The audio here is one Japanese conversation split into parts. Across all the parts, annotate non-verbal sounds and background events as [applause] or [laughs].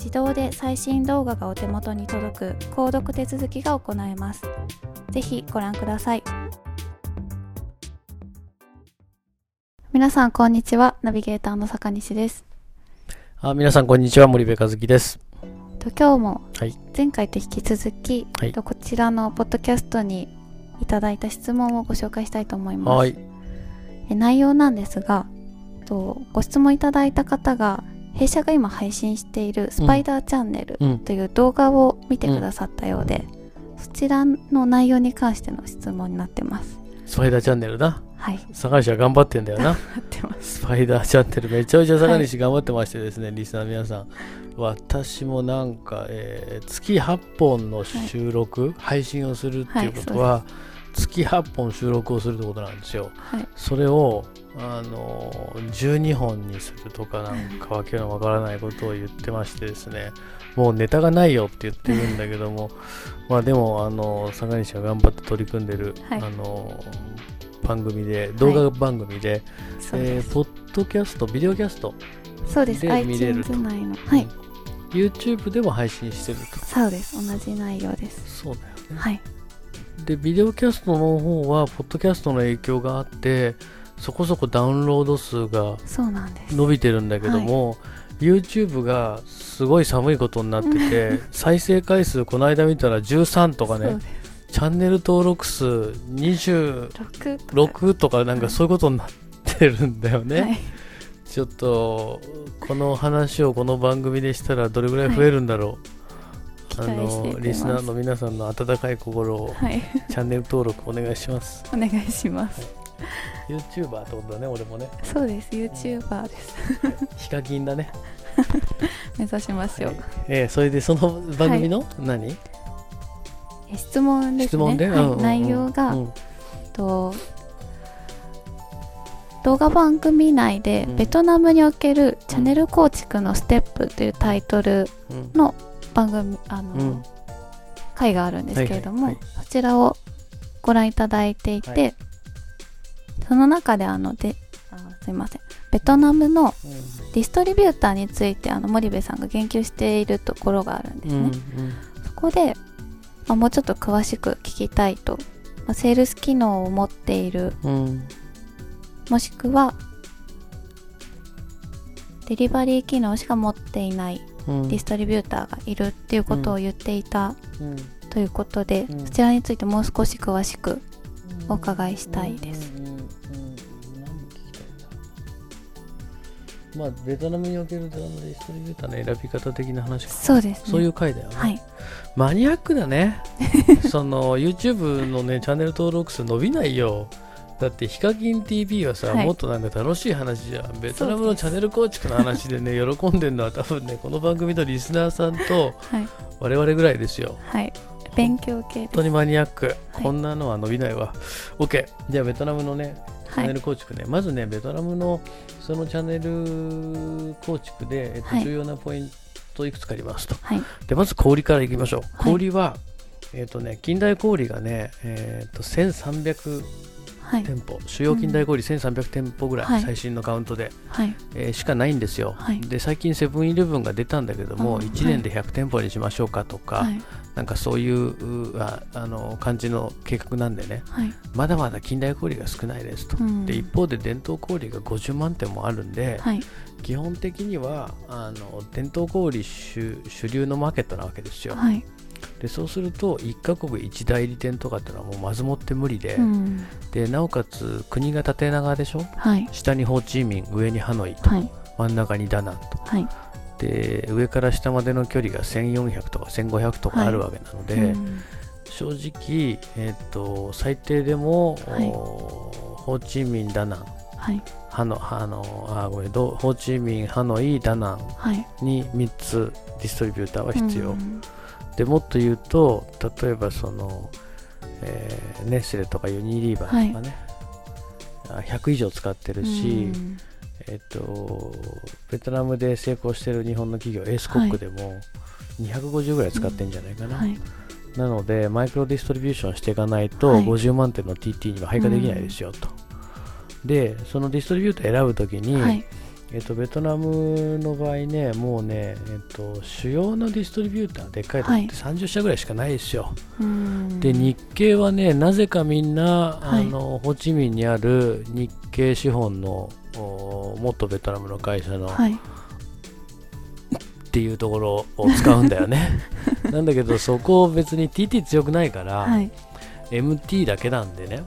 自動で最新動画がお手元に届く購読手続きが行えます。ぜひご覧ください。皆さんこんにちは。ナビゲーターの坂西です。あ皆さんこんにちは。森部和樹です。と今日も前回と引き続き、はい、とこちらのポッドキャストにいただいた質問をご紹介したいと思います。はい、え内容なんですが、とご質問いただいた方が弊社が今配信しているスパイダーチャンネルという動画を見てくださったようで、そちらの内容に関しての質問になってます。スパイダーチャンネルな？はい。坂西は頑張ってんだよな。[laughs] スパイダーチャンネルめちゃめちゃ坂西頑張ってましてですね、はい、リスナーの皆さん。私もなんか、えー、月8本の収録、はい、配信をするっていうことは、はい、月8本収録をするってことなんですよ、それをあの12本にするとかなんかわけのわからないことを言ってましてですね。もうネタがないよって言ってるんだけども [laughs] まあでもあの坂西が頑張って取り組んでる、はい、あの番組で動画番組で、はい、えー、ポッドキャストビデオキャストそうです。で見れると、内の。はい、YouTube でも配信してると。そうです。同じ内容です。そうだよね。はいでビデオキャストの方はポッドキャストの影響があってそこそこダウンロード数が伸びてるんだけども、はい、YouTube がすごい寒いことになってて [laughs] 再生回数この間見たら13とかねチャンネル登録数26とかなんかそういうことになってるんだよね、はい、ちょっとこの話をこの番組でしたらどれぐらい増えるんだろう、はい、あのリスナーの皆さんの温かい心を、チャンネル登録お願いします。[laughs] お願いします、YouTuber ってことだね俺もね。そうです。YouTuber です。ヒカキンだね。[laughs] 目指しましょう、はい、えー、それでその番組の、はい、何？質問ですね。質問で、はい、内容が、うん、と動画番組内で、ベトナムにおけるチャンネル構築のステップというタイトルの番組、あの、うん、回があるんですけれども、はいはいはい、そちらをご覧いただいていて、その中であのであすいません。ベトナムのディストリビューターについてあの森部さんが言及しているところがあるんですね、うんうん、そこで、まあ、もうちょっと詳しく聞きたいと、まあ、セールス機能を持っている、うん、もしくはデリバリー機能しか持っていないディストリビューターがいるっていうことを言っていた、ということで、そちらについてもう少し詳しくお伺いしたいです。まあ、ベトナムにおけるドラマでストリビューターの選び方的な話そうです、ね、そういう回だよね。はい、マニアックだね。[laughs] その YouTube のねチャンネル登録数伸びないよだってヒカキン TV はさ、はい、もっとなんか楽しい話じゃん。ベトナムのチャンネル構築の話でね [laughs] 喜んでるのは多分ねこの番組のリスナーさんと我々ぐらいですよ。はい。勉強系本当にマニアック、はい、こんなのは伸びないわ。OK じゃあベトナムのねチャンネル構築ね、はい、まずねベトナムのそのチャンネル構築で、えっと、重要なポイントいくつかありますと、はい、でまず氷からいきましょう。氷は、えっ、とね近代氷がねえっ、と1300店舗、はい、主要近代小売1300店舗ぐらい、はい、最新のカウントで、はい、えー、しかないんですよ、で最近セブンイレブンが出たんだけども、1年で100店舗にしましょうかとか、なんかそういうああの感じの計画なんでね、まだまだ近代小売が少ないですと、うん、で一方で伝統小売が50万店もあるんで、基本的にはあの伝統小売主主流のマーケットなわけですよ。でそうすると1カ国1代理店とかっていうのはもうまずもって無理でうん、でなおかつ国が縦長でしょ、はい、下にホーチミン上にハノイと、はい、真ん中にダナンと、はい、で上から下までの距離が1400とか1500とかあるわけなので、うん、正直、えーと、最低でも、ホーチミンダナン、ハノハノあごめんホーチミンハノイダナンに3つディストリビューターは必要。うんでもっと言うと例えばその、えー、ネスレとかユニリーバーとかね、はい、100以上使ってるし、えっ、とベトナムで成功してる日本の企業エースコックでも250ぐらい使ってるんじゃないかな、はい、なのでマイクロディストリビューションしていかないと、50万点の TT には配下できないですよと、でそのディストリビューター選ぶときに、はいえっと、ベトナムの場合ね、もうね、えっと、主要なディストリビューター、でっかいとこって30社ぐらいしかないですよ。はい、で、日系はね、なぜかみんな、はい、あのホーチミンにある日系資本の元ベトナムの会社の、はい、っていうところを使うんだよね。[laughs] なんだけど、そこ別に TT 強くないから、MT だけなんでね、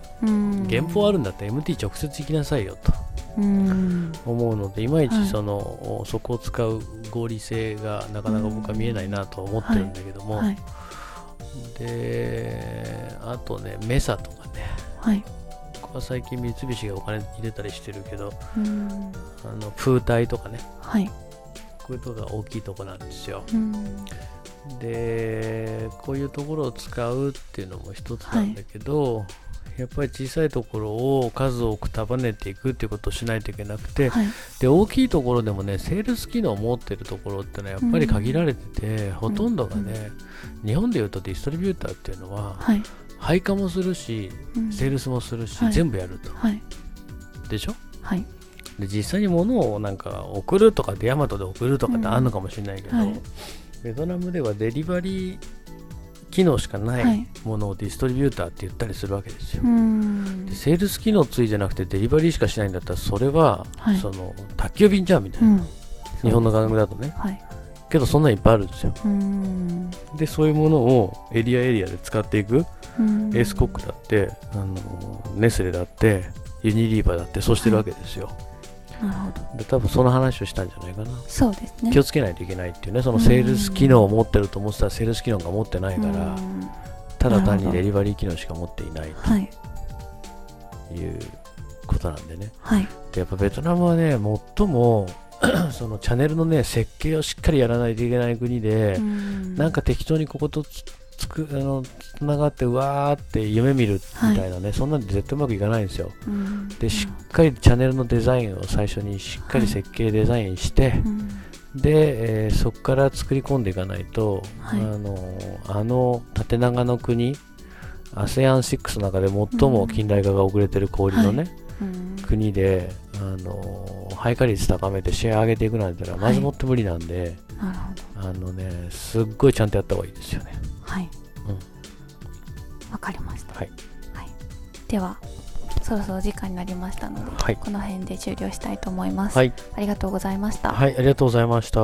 原稿あるんだったら MT 直接行きなさいよと。思うのでいまいちその、はい、そこを使う合理性がなかなか僕は見えないなと思ってるんだけども、はい、であとねメサとかね、はい、ここは最近三菱がお金入れたりしてるけどあのプータイとかね、はい、こういうとこが大きいとこなんですよ。でこういうところを使うっていうのも一つなんだけど、やっぱり小さいところを数多く束ねていくっていうことをしないといけなくて、はい、で大きいところでもねセールス機能を持ってるところってのはやっぱり限られてて、うん、ほとんどがね、うん、日本でいうとディストリビューターっていうのは、はい、配下もするし、セールスもするし、全部やると、でしょ、はい、で実際に物をなんか送るとかデヤマトで送るとかってあるのかもしれないけど、ベトナムではデリバリー機能しかないものをディストリビューターって言ったりするわけですよ。でセールス機能ついてなくてデリバリーしかしないんだったらそれは、はい、その宅急便じゃんみたいな、うん、日本の感覚だとね、はい、けどそんなにいっぱいあるんですよ。でそういうものをエリアエリアで使っていくエースコックだってあのネスレだってユニリーバーだってそうしてるわけですよ。はいなるほど。で多分その話をしたんじゃないかな。そうですね。気をつけないといけないっていうね。そのセールス機能を持ってると思ってたらセールス機能が持ってないからただ単にデリバリー機能しか持っていないということなんでね、はい、でやっぱベトナムはね最も [clears throat] そのチャンネルのね設計をしっかりやらないといけない国でなんか適当にこことつくあのつながってうわーって夢見るみたいなね、はい、そんなんで絶対うまくいかないんですよ、うん、でしっかりチャンネルのデザインを最初にしっかり設計デザインして、はい、で、えー、そこから作り込んでいかないと、はい、あのあの縦長の国 ASEAN6 の中で最も近代化が遅れてる氷のね、うん、国であの配下率高めてシェア上げていくなんてのはまずもって無理なんで、あのねすっごいちゃんとやった方がいいですよねはい。わ、かりました、はい、はい、ではそろそろ時間になりましたので、はい、この辺で終了したいと思います、はい、ありがとうございました。はいありがとうございました。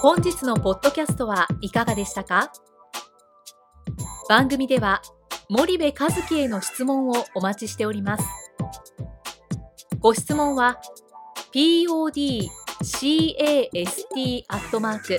本日のポッドキャストはいかがでしたか？番組では森部和樹への質問をお待ちしております。ご質問は podcast アットマーク